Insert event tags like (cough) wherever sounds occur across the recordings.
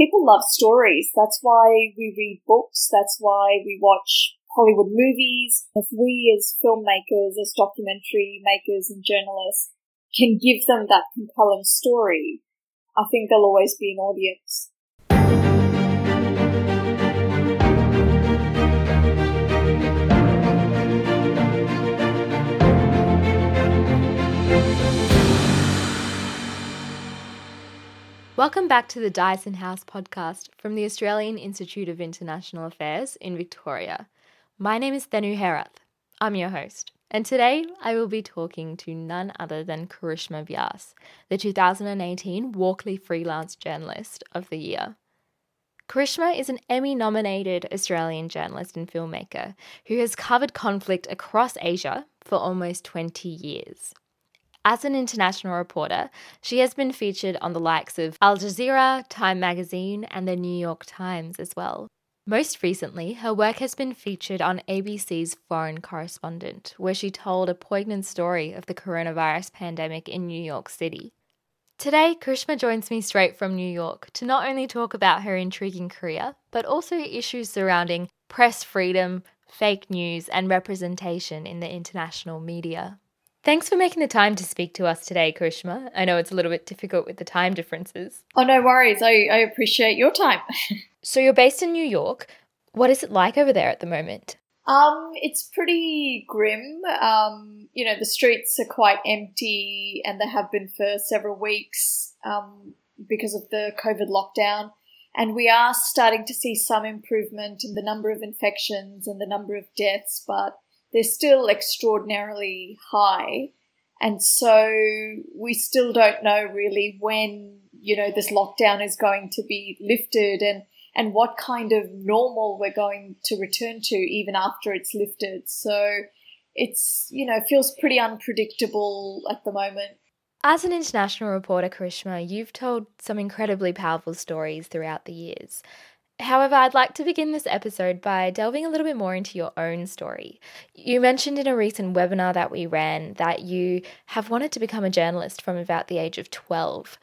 people love stories. That's why we read books. That's why we watch Hollywood movies. If we as filmmakers, as documentary makers and journalists can give them that compelling story, I think there'll always be an audience. Welcome back to the Dyason House podcast from the Australian Institute of International Affairs in Victoria. My name is Thenu Herath. I'm your host, and today I will be talking to none other than Karishma Vyas, the 2018 Walkley Freelance Journalist of the Year. Karishma is an Emmy nominated Australian journalist and filmmaker who has covered conflict across Asia for almost 20 years. As an international reporter, she has been featured on the likes of Al Jazeera, Time magazine, and the New York Times as well. Most recently, her work has been featured on ABC's Foreign Correspondent, where she told a poignant story of the coronavirus pandemic in New York City. Today, Karishma joins me straight from New York to not only talk about her intriguing career, but also issues surrounding press freedom, fake news, and representation in the international media. Thanks for making the time to speak to us today, Karishma. I know it's a little bit difficult with the time differences. Oh, no worries. I, I appreciate your time. (laughs) so, you're based in New York. What is it like over there at the moment? Um, it's pretty grim. Um, you know, the streets are quite empty, and they have been for several weeks um, because of the COVID lockdown. And we are starting to see some improvement in the number of infections and the number of deaths, but they're still extraordinarily high. And so we still don't know really when, you know, this lockdown is going to be lifted and, and what kind of normal we're going to return to even after it's lifted. So it's, you know, feels pretty unpredictable at the moment. As an international reporter, Karishma, you've told some incredibly powerful stories throughout the years. However, I'd like to begin this episode by delving a little bit more into your own story. You mentioned in a recent webinar that we ran that you have wanted to become a journalist from about the age of 12.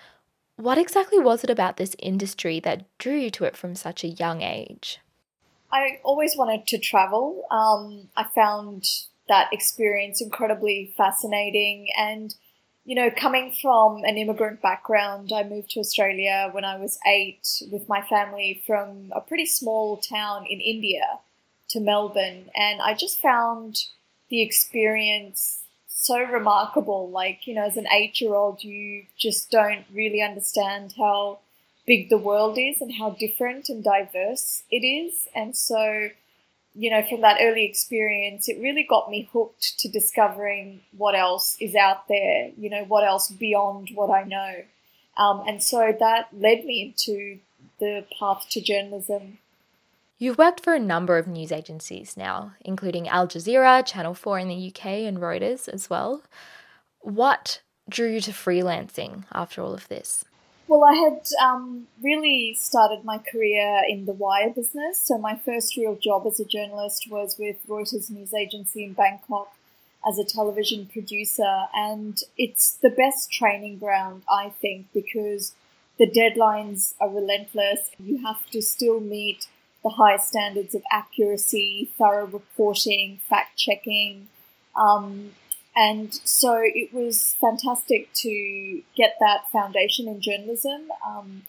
What exactly was it about this industry that drew you to it from such a young age? I always wanted to travel. Um, I found that experience incredibly fascinating and you know, coming from an immigrant background, I moved to Australia when I was eight with my family from a pretty small town in India to Melbourne. And I just found the experience so remarkable. Like, you know, as an eight year old, you just don't really understand how big the world is and how different and diverse it is. And so, you know, from that early experience, it really got me hooked to discovering what else is out there, you know, what else beyond what I know. Um, and so that led me into the path to journalism. You've worked for a number of news agencies now, including Al Jazeera, Channel 4 in the UK, and Reuters as well. What drew you to freelancing after all of this? Well, I had um, really started my career in the wire business. So, my first real job as a journalist was with Reuters News Agency in Bangkok as a television producer. And it's the best training ground, I think, because the deadlines are relentless. You have to still meet the highest standards of accuracy, thorough reporting, fact checking. Um, and so it was fantastic to get that foundation in journalism. Um,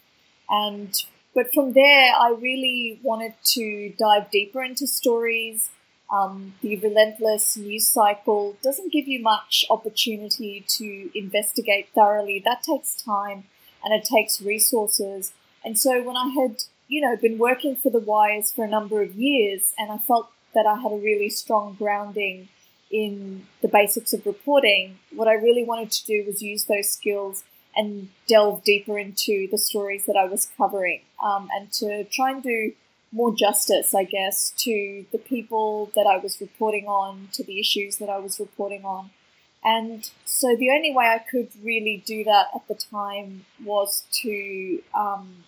and but from there, I really wanted to dive deeper into stories. Um, the relentless news cycle doesn't give you much opportunity to investigate thoroughly. That takes time and it takes resources. And so when I had, you know, been working for the Wires for a number of years and I felt that I had a really strong grounding in the basics of reporting, what I really wanted to do was use those skills and delve deeper into the stories that I was covering um, and to try and do more justice, I guess, to the people that I was reporting on, to the issues that I was reporting on. And so the only way I could really do that at the time was to um,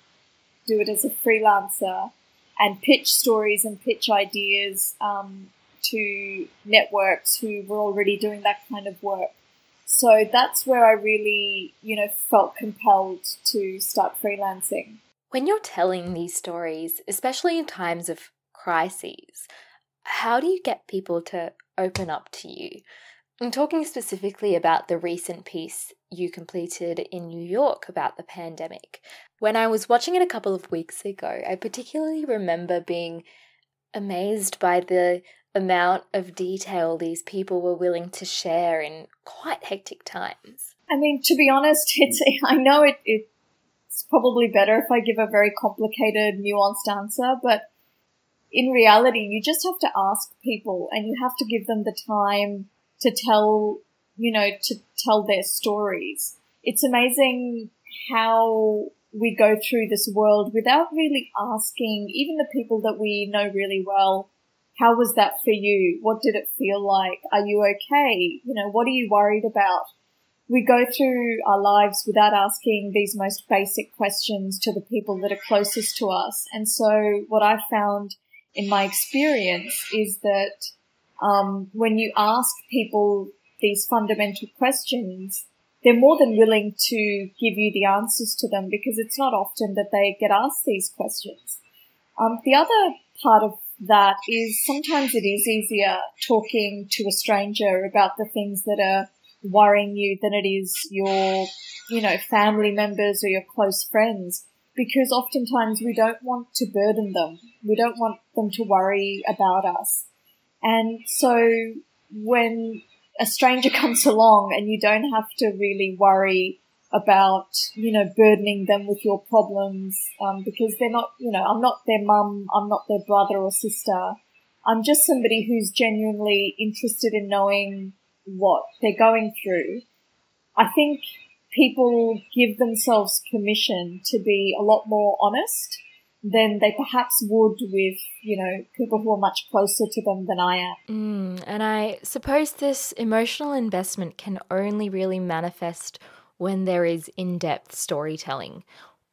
do it as a freelancer and pitch stories and pitch ideas um, to networks who were already doing that kind of work. So that's where I really, you know, felt compelled to start freelancing. When you're telling these stories, especially in times of crises, how do you get people to open up to you? I'm talking specifically about the recent piece you completed in New York about the pandemic. When I was watching it a couple of weeks ago, I particularly remember being amazed by the amount of detail these people were willing to share in quite hectic times. I mean, to be honest, (laughs) it's I know it, it's probably better if I give a very complicated, nuanced answer, but in reality, you just have to ask people and you have to give them the time to tell, you know, to tell their stories. It's amazing how we go through this world without really asking even the people that we know really well, how was that for you? What did it feel like? Are you okay? You know, what are you worried about? We go through our lives without asking these most basic questions to the people that are closest to us. And so what I found in my experience is that um, when you ask people these fundamental questions, they're more than willing to give you the answers to them because it's not often that they get asked these questions. Um, the other part of that is sometimes it is easier talking to a stranger about the things that are worrying you than it is your, you know, family members or your close friends because oftentimes we don't want to burden them. We don't want them to worry about us. And so when a stranger (laughs) comes along and you don't have to really worry about, you know, burdening them with your problems, um, because they're not, you know, I'm not their mum, I'm not their brother or sister. I'm just somebody who's genuinely interested in knowing what they're going through. I think people give themselves permission to be a lot more honest than they perhaps would with, you know, people who are much closer to them than I am. Mm, and I suppose this emotional investment can only really manifest when there is in depth storytelling.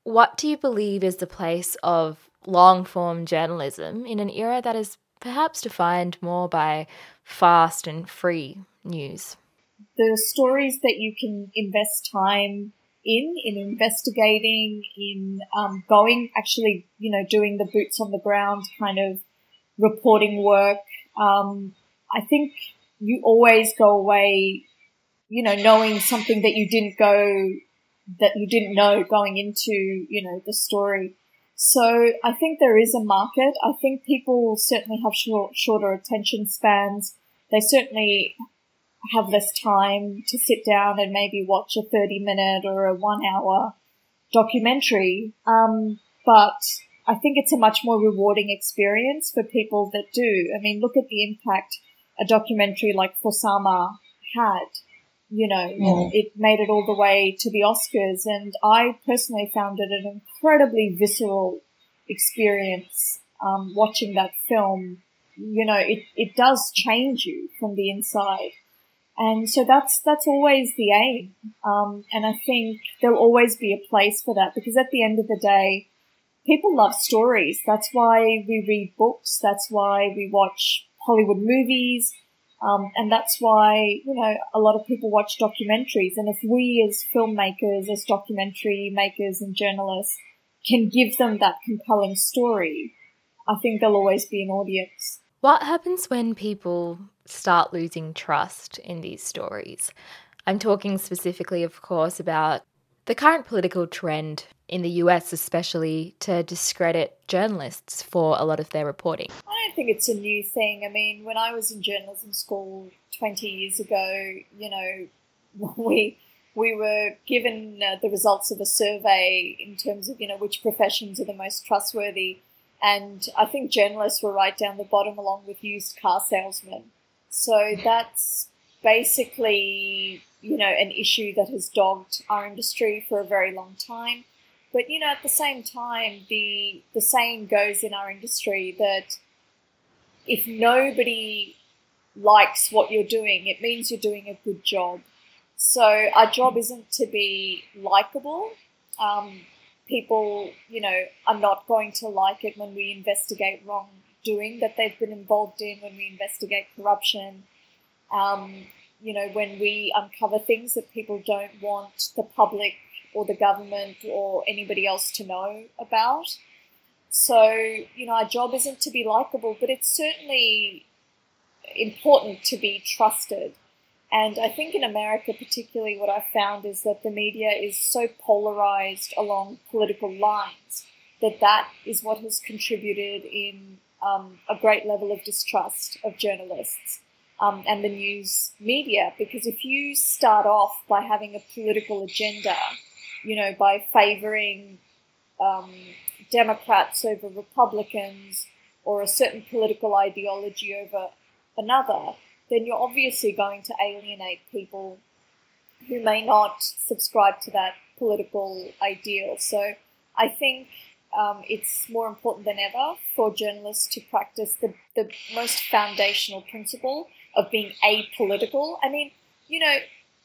What do you believe is the place of long form journalism in an era that is perhaps defined more by fast and free news? The stories that you can invest time in, in investigating, in um, going, actually, you know, doing the boots on the ground kind of reporting work. Um, I think you always go away, you know, knowing something that you didn't go, that you didn't know going into, you know, the story. So I think there is a market. I think people certainly have short, shorter attention spans. They certainly have less time to sit down and maybe watch a 30 minute or a one hour documentary. Um, but I think it's a much more rewarding experience for people that do. I mean, look at the impact a documentary like For Sama had. You know, mm. it made it all the way to the Oscars and I personally found it an incredibly visceral experience, um, watching that film. You know, it, it does change you from the inside. And so that's, that's always the aim. Um, and I think there'll always be a place for that because at the end of the day, people love stories. That's why we read books. That's why we watch Hollywood movies. Um, and that's why, you know, a lot of people watch documentaries. And if we as filmmakers, as documentary makers and journalists can give them that compelling story, I think there'll always be an audience. What happens when people start losing trust in these stories? I'm talking specifically, of course, about the current political trend in the US, especially to discredit journalists for a lot of their reporting. I don't think it's a new thing. I mean, when I was in journalism school 20 years ago, you know, (laughs) we we were given uh, the results of a survey in terms of you know which professions are the most trustworthy and I think journalists were right down the bottom along with used car salesmen. So (laughs) that's basically, you know, an issue that has dogged our industry for a very long time. But you know, at the same time, the the saying goes in our industry that if nobody likes what you're doing, it means you're doing a good job. So our job isn't to be likable. Um, people, you know, are not going to like it when we investigate wrongdoing that they've been involved in, when we investigate corruption, um, you know, when we uncover things that people don't want the public or the government or anybody else to know about. So, you know, our job isn't to be likable, but it's certainly important to be trusted. And I think in America, particularly, what I've found is that the media is so polarized along political lines that that is what has contributed in um, a great level of distrust of journalists um, and the news media. Because if you start off by having a political agenda, you know, by favoring um, Democrats over Republicans or a certain political ideology over another, then you're obviously going to alienate people who may not subscribe to that political ideal. So I think um, it's more important than ever for journalists to practice the, the most foundational principle of being apolitical. I mean, you know,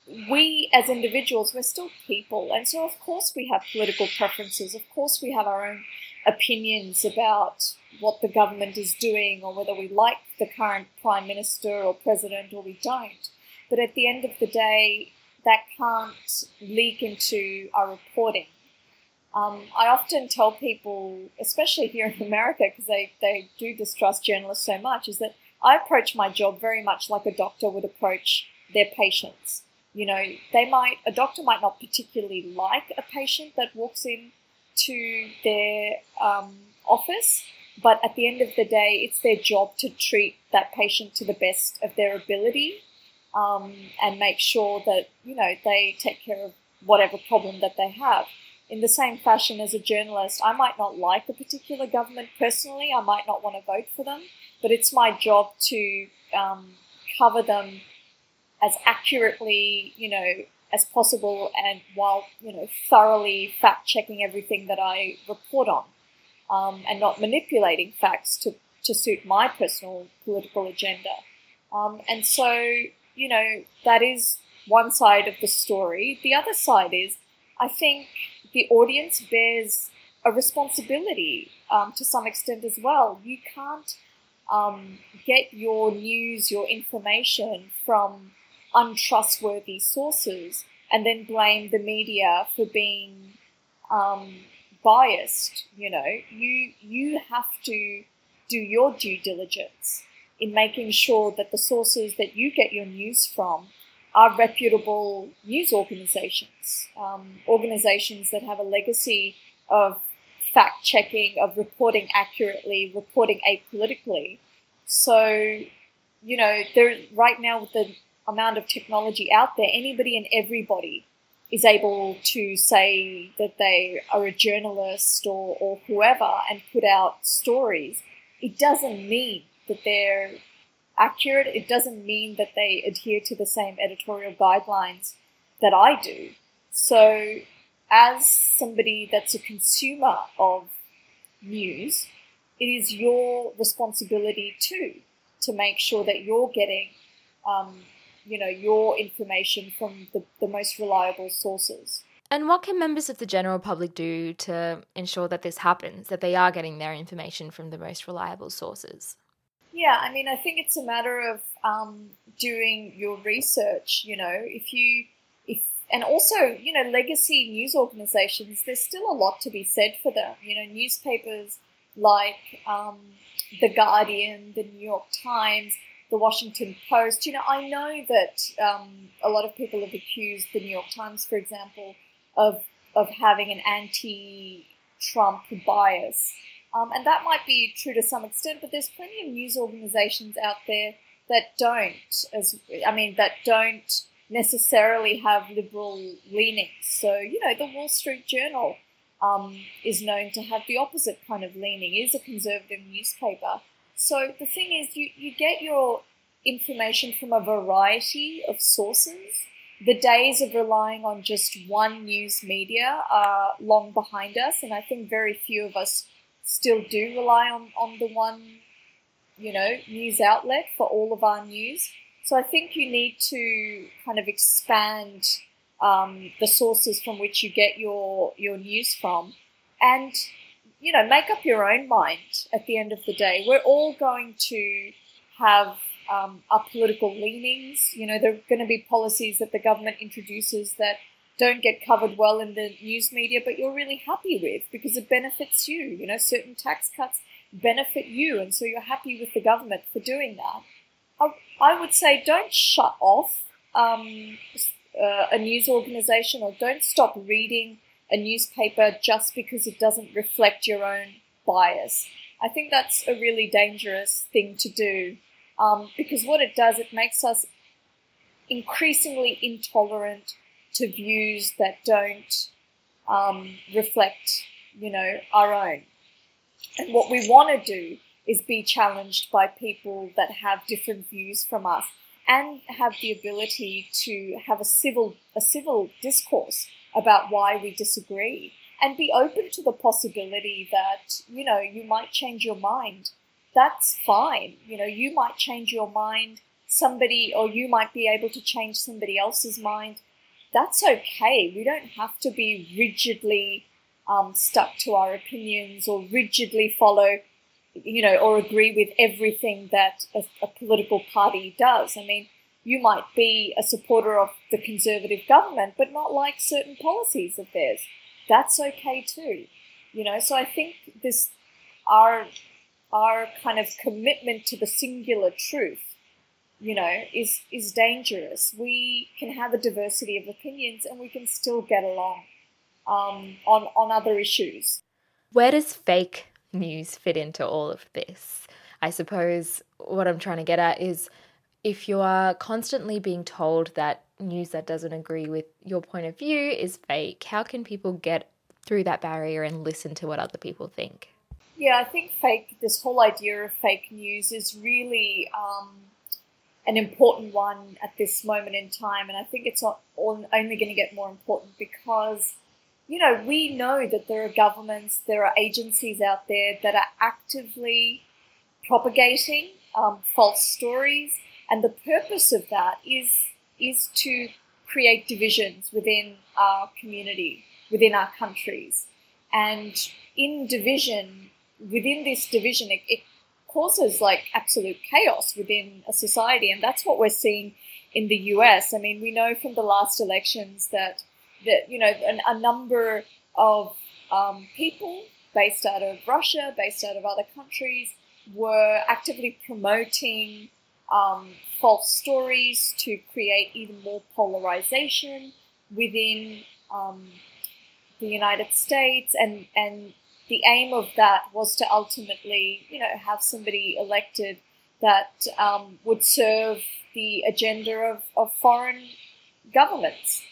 we as individuals, we're still people. And so, of course, we have political preferences. Of course, we have our own opinions about what the government is doing or whether we like the current prime minister or president or we don't. But at the end of the day, that can't leak into our reporting. Um, I often tell people, especially here in America, because they, they do distrust journalists so much, is that I approach my job very much like a doctor would approach their patients. You know, they might, a doctor might not particularly like a patient that walks in to their um, office, but at the end of the day, it's their job to treat that patient to the best of their ability um, and make sure that, you know, they take care of whatever problem that they have. In the same fashion as a journalist, I might not like a particular government personally, I might not want to vote for them, but it's my job to um, cover them as accurately, you know, as possible and while, you know, thoroughly fact checking everything that I report on um, and not manipulating facts to, to suit my personal political agenda. Um, and so, you know, that is one side of the story. The other side is, I think the audience bears a responsibility um, to some extent as well. You can't um, get your news, your information from untrustworthy sources and then blame the media for being um, biased. You know, you you have to do your due diligence in making sure that the sources that you get your news from are reputable news organizations, um, organizations that have a legacy of fact checking, of reporting accurately, reporting apolitically. So, you know, there right now with the amount of technology out there, anybody and everybody is able to say that they are a journalist or, or whoever and put out stories. It doesn't mean that they're accurate. It doesn't mean that they adhere to the same editorial guidelines that I do. So, as somebody that's a consumer of news, it is your responsibility too to make sure that you're getting um, you know your information from the, the most reliable sources. And what can members of the general public do to ensure that this happens that they are getting their information from the most reliable sources? Yeah i mean i think it's a matter of um, doing your research you know if you if and also you know legacy news organizations there's still a lot to be said for them. You know newspapers like um, the guardian the new york times the Washington Post. You know, I know that um, a lot of people have accused the New York Times, for example, of of having an anti-Trump bias, um, and that might be true to some extent. But there's plenty of news organizations out there that don't, as I mean, that don't necessarily have liberal leanings. So you know, the Wall Street Journal. Um, is known to have the opposite kind of leaning, it is a conservative newspaper. So the thing is, you, you get your information from a variety of sources. The days of relying on just one news media are long behind us, and I think very few of us still do rely on, on the one, you know, news outlet for all of our news. So I think you need to kind of expand um, the sources from which you get your your news from, and you know, make up your own mind at the end of the day. We're all going to have um, our political leanings. You know, there are going to be policies that the government introduces that don't get covered well in the news media, but you're really happy with because it benefits you. You know, certain tax cuts benefit you, and so you're happy with the government for doing that. I, I would say don't shut off um, uh, a news organization or don't stop reading a newspaper just because it doesn't reflect your own bias. I think that's a really dangerous thing to do um, because what it does, it makes us increasingly intolerant to views that don't um, reflect, you know, our own. And what we want to do is be challenged by people that have different views from us and have the ability to have a civil a civil discourse about why we disagree. And be open to the possibility that you know you might change your mind. That's fine. You know you might change your mind somebody or you might be able to change somebody else's mind. That's okay. We don't have to be rigidly um, stuck to our opinions or rigidly follow you know, or agree with everything that a, a, political party does. I mean, you might be a supporter of the conservative government, but not like certain policies of theirs. That's okay too, you know. So I think this our our kind of commitment to the singular truth, you know, is is dangerous. We can have a diversity of opinions, and we can still get along um, on on other issues. Where does fake news fit into all of this? I suppose what I'm trying to get at is if you are constantly being told that news that doesn't agree with your point of view is fake, how can people get through that barrier and listen to what other people think? Yeah, I think fake, this whole idea of fake news is really um, an important one at this moment in time. And I think it's not only going to get more important because you know, we know that there are governments, there are agencies out there that are actively propagating um, false stories, and the purpose of that is is to create divisions within our community, within our countries, and in division, within this division, it, it causes like absolute chaos within a society, and that's what we're seeing in the US. I mean, we know from the last elections that that you know an, a number of um, people based out of Russia, based out of other countries, were actively promoting um, false stories to create even more polarization within um, the United States, and and the aim of that was to ultimately, you know, have somebody elected that um, would serve the agenda of, of foreign governments.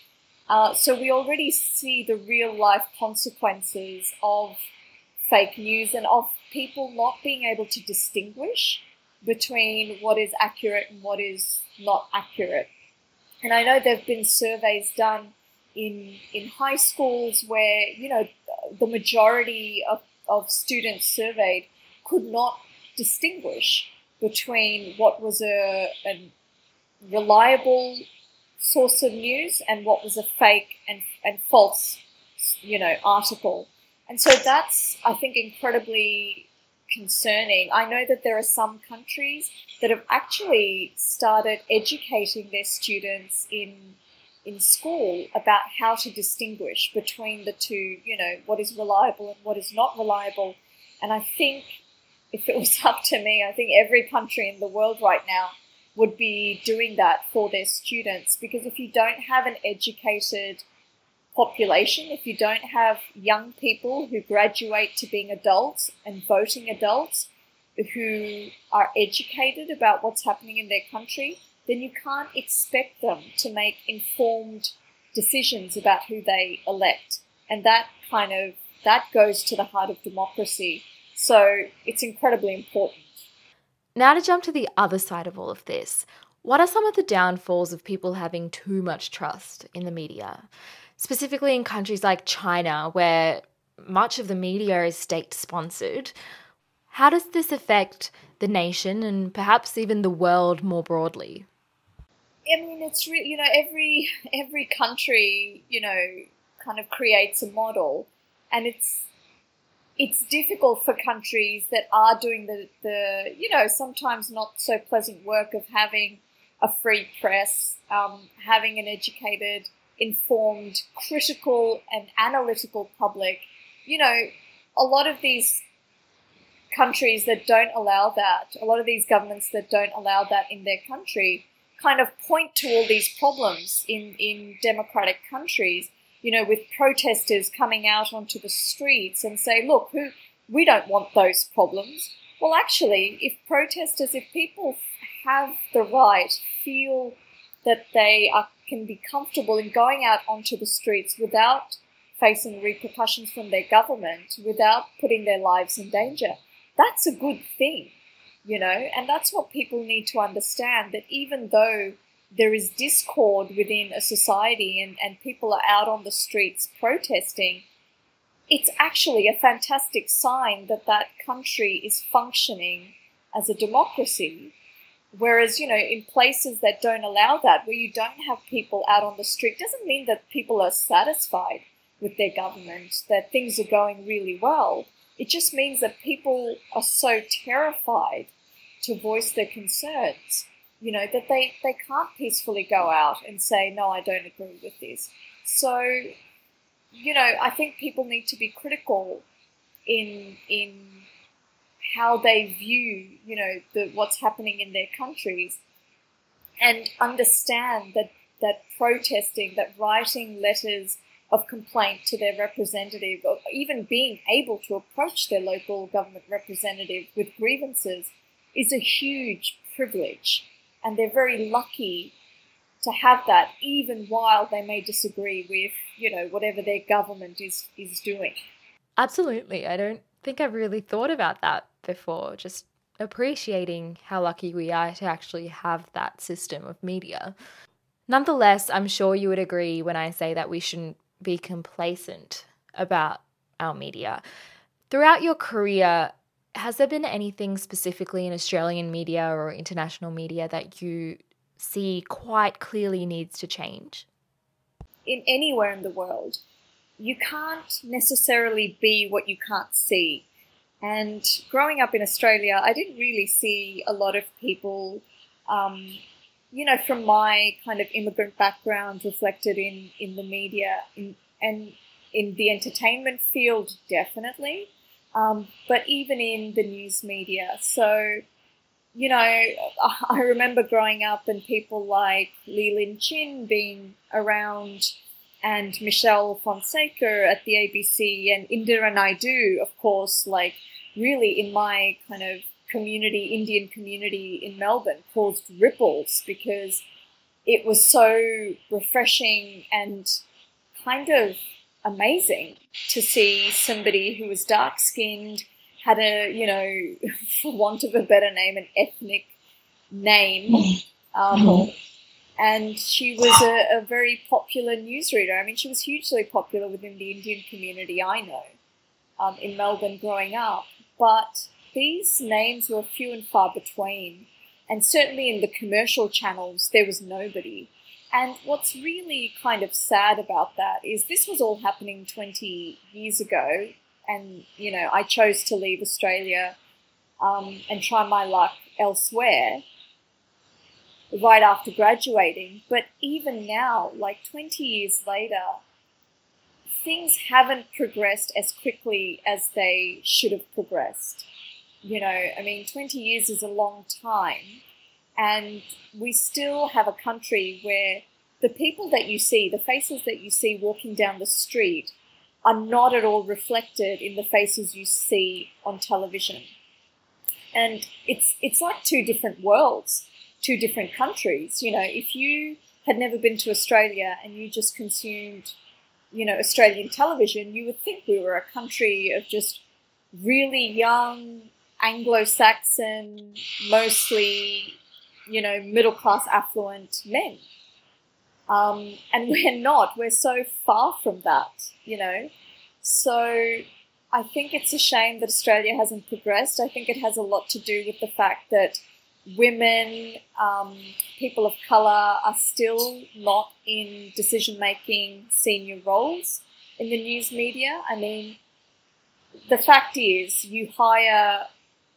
Uh, so we already see the real life consequences of fake news and of people not being able to distinguish between what is accurate and what is not accurate. And I know there have been surveys done in in high schools where you know the majority of, of students surveyed could not distinguish between what was a, a reliable source of news and what was a fake and, and false, you know, article. And so that's, I think, incredibly concerning. I know that there are some countries that have actually started educating their students in in school about how to distinguish between the two, you know, what is reliable and what is not reliable. And I think if it was (laughs) up to me, I think every country in the world right now would be doing that for their students because if you don't have an educated population, if you don't have young people who graduate to being adults and voting adults who are educated about what's happening in their country, then you can't expect them to make informed decisions about who they elect. And that kind of that goes to the heart of democracy. So it's incredibly important. Now, to jump to the other side of all of this, what are some of the downfalls of people having too much trust in the media? Specifically in countries like China, where much of the media is state sponsored. How does this affect the nation and perhaps even the world more broadly? I mean, it's re- you know every every country you know kind of creates a model, and it's it's difficult for countries that are doing the, the you know, sometimes not so pleasant work of having a free press, um, having an educated informed, critical, and analytical public, you know, a lot of these countries that don't allow that, a lot of these governments that don't allow that in their country, kind of point to all these problems in, in democratic countries, you know, with protesters coming out onto the streets and say, look, who, we don't want those problems. Well, actually, if protesters, if people have the right, feel that they are, can be comfortable in going out onto the streets without facing repercussions from their government, without putting their lives in danger, that's a good thing, you know? And that's what people need to understand that even though there is discord within a society and, and people are out on the streets protesting, it's actually a fantastic sign that that country is functioning as a democracy. Whereas, you know, in places that don't allow that, where you don't have people out on the street, doesn't mean that people are satisfied with their government, that things are going really well. It just means that people are so terrified to voice their concerns, you know, that they, they can't peacefully go out and say, no, I don't agree with this. So, you know, I think people need to be critical in in how they view, you know, the what's happening in their countries and understand that that protesting, that writing letters of complaint to their representative, or even being able to approach their local government representative with grievances is a huge privilege. And they're very lucky to have that, even while they may disagree with, you know, whatever their government is, is doing. Absolutely. I don't think I've really thought about that before, just appreciating how lucky we are to actually have that system of media. Nonetheless, I'm sure you would agree when I say that we shouldn't be complacent about our media. Throughout your career, has there been anything specifically in Australian media or international media that you see quite clearly needs to change? In anywhere in the world, you can't necessarily be what you can't see. And growing up in Australia, I didn't really see a lot of people, um, you know, from my kind of immigrant background reflected in, in the media in, and in the entertainment field, definitely, um, but even in the news media. So, you know, (laughs) I remember growing up and people like Lee Lin Chin being around and Michelle Fonseca at the ABC and Indira Naidoo, of course, like really in my kind of community, Indian community in Melbourne, caused ripples because it was so refreshing and kind of amazing to see somebody who was dark skinned, had a, you know, (laughs) for want of a better name, an ethnic name. (laughs) Um, and she was a, a, very popular newsreader. I mean, she was hugely popular within the Indian community I know um, in Melbourne growing up. But these names were few and far between. And certainly in the commercial channels, there was nobody. And what's really kind of sad about that is this was all happening 20 years ago. And, you know, I chose to leave Australia um, and try my luck elsewhere right after graduating. But even now, like 20 years later, things haven't progressed as quickly as they should have progressed. You know, I mean, 20 years is a long time. And we still have a country where the people that you see, the faces that you see walking down the street, are not at all reflected in the faces you see on television. And it's it's like two different worlds two different countries. You know, if you had never been to Australia and you just consumed, you know, Australian television, you would think we were a country of just really young Anglo Saxon, mostly, you know, middle class affluent men. Um, and we're not. We're so far from that, you know. So I think it's a shame that Australia hasn't progressed. I think it has a lot to do with the fact that women, um, people of color are still not in decision making senior roles in the news media. I mean, the fact is, you hire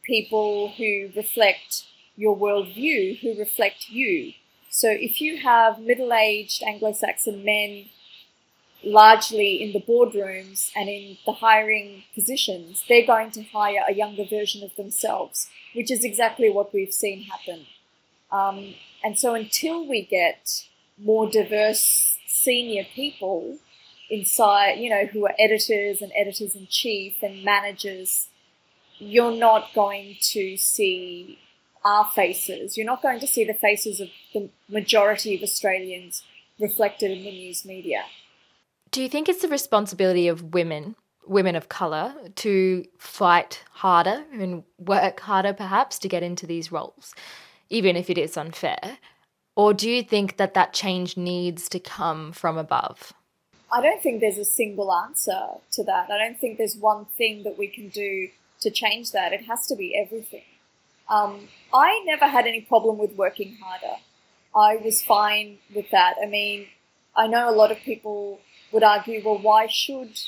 people who reflect your worldview, who reflect you. So if you have middle aged Anglo Saxon men largely in the boardrooms and in the hiring positions, they're going to hire a younger version of themselves, which is exactly what we've seen happen. Um, and so until we get more diverse senior people inside, you know, who are editors and editors in chief and managers, you're not going to see our faces. You're not going to see the faces of the majority of Australians reflected in the news media. Do you think it's the responsibility of women, women of colour, to fight harder and work harder perhaps to get into these roles, even if it is unfair? Or do you think that that change needs to come from above? I don't think there's a single answer to that. I don't think there's one thing that we can do to change that. It has to be everything. Um, I never had any problem with working harder. I was fine with that. I mean, I know a lot of people would argue, well, why should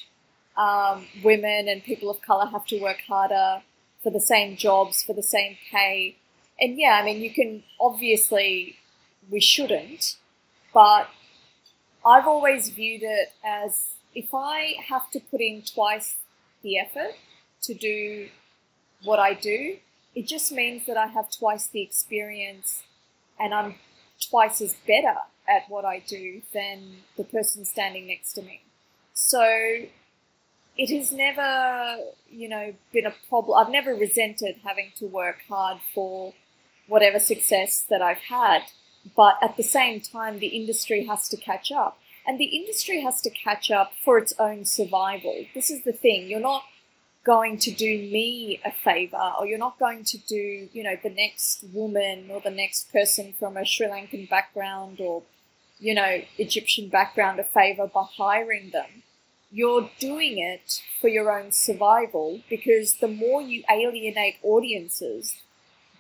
um, women and people of color have to work harder for the same jobs, for the same pay? And yeah, I mean, you can obviously, we shouldn't, but I've always viewed it as if I have to put in twice the effort to do what I do, it just means that I have twice the experience and I'm twice as better at what I do than the person standing next to me. So it has never, you know, been a problem. I've never resented having to work hard for whatever success that I've had. But at the same time, the industry has to catch up. And the industry has to catch up for its own survival. This is the thing. You're not going to do me a favor or you're not going to do, you know, the next woman or the next person from a Sri Lankan background or, you know, Egyptian background a favor by hiring them. You're doing it for your own survival because the more you alienate audiences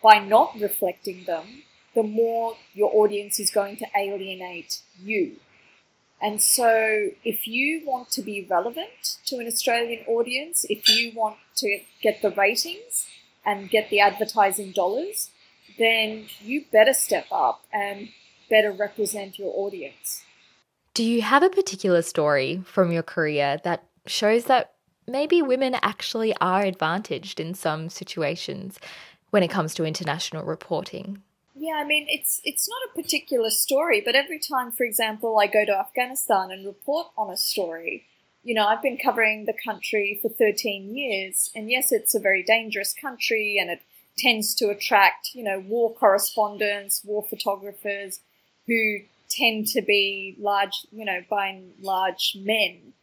by not reflecting them, the more your audience is going to alienate you. And so, if you want to be relevant to an Australian audience, if you want to get the ratings and get the advertising dollars, then you better step up and better represent your audience. Do you have a particular story from your career that shows that maybe women actually are advantaged in some situations when it comes to international reporting? Yeah, I mean, it's it's not a particular story, but every time, for example, I go to Afghanistan and report on a story, you know, I've been covering the country for 13 years, and yes, it's a very dangerous country, and it tends to attract, you know, war correspondents, war photographers, who tend to be large, you know, by and large men.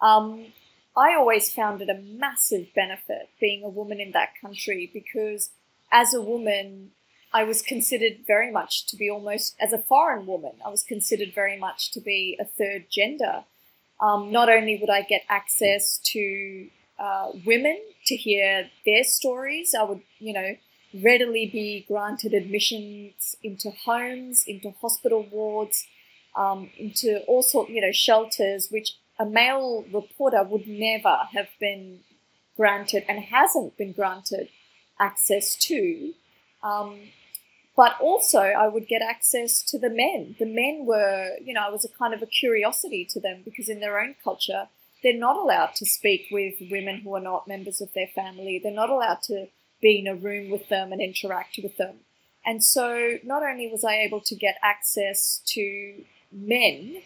Um, I always found it a massive benefit being a woman in that country because as a woman, I was considered very much to be almost as a foreign woman. I was considered very much to be a third gender. Um, not only would I get access to uh, women to hear their stories, I would, you know, readily be granted admissions into homes, into hospital wards, um, into all sorts, you know, shelters, which a male reporter would never have been granted and hasn't been granted access to. Um, but also I would get access to the men. The men were, you know, I was a kind of a curiosity to them because in their own culture, they're not allowed to speak with women who are not members of their family. They're not allowed to be in a room with them and interact with them. And so not only was I able to get access to men,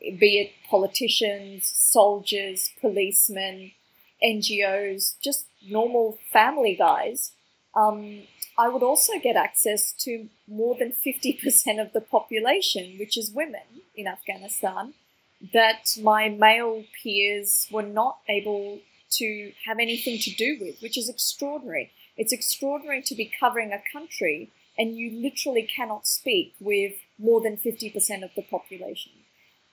be it politicians, soldiers, policemen, NGOs, just normal family guys, um, I would also get access to more than 50% of the population, which is women in Afghanistan, that my male peers were not able to have anything to do with, which is extraordinary. It's extraordinary to be covering a country and you literally cannot speak with more than 50% of the population.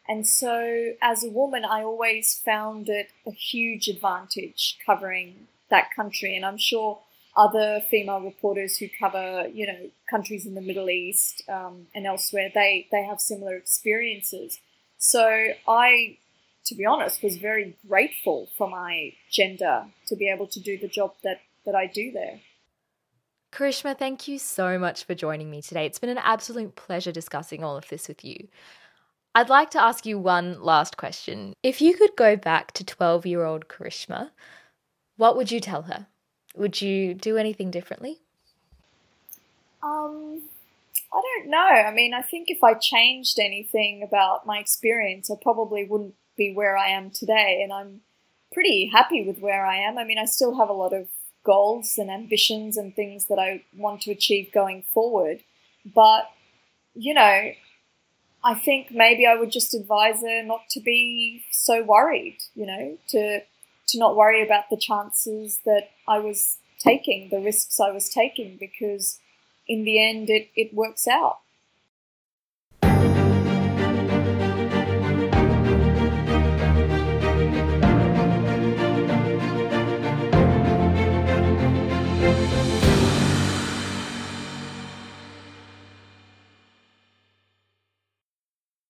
And so, as a woman, I always found it a huge advantage covering that country. And I'm sure other female reporters who cover, you know, countries in the Middle East um, and elsewhere, they they have similar experiences. So I, to be honest, was very grateful for my gender to be able to do the job that that I do there. Karishma, thank you so much for joining me today. It's been an absolute pleasure discussing all of this with you. I'd like to ask you one last question. If you could go back to 12 year old Karishma, what would you tell her? Would you do anything differently? Um, I don't know. I mean, I think if I changed anything about my experience, I probably wouldn't be where I am today. And I'm pretty happy with where I am. I mean, I still have a lot of goals and ambitions and things that I want to achieve going forward. But, you know, I think maybe I would just advise her not to be so worried, you know, to to not worry about the chances that I was taking, the risks I was taking, because in the end it, it works out.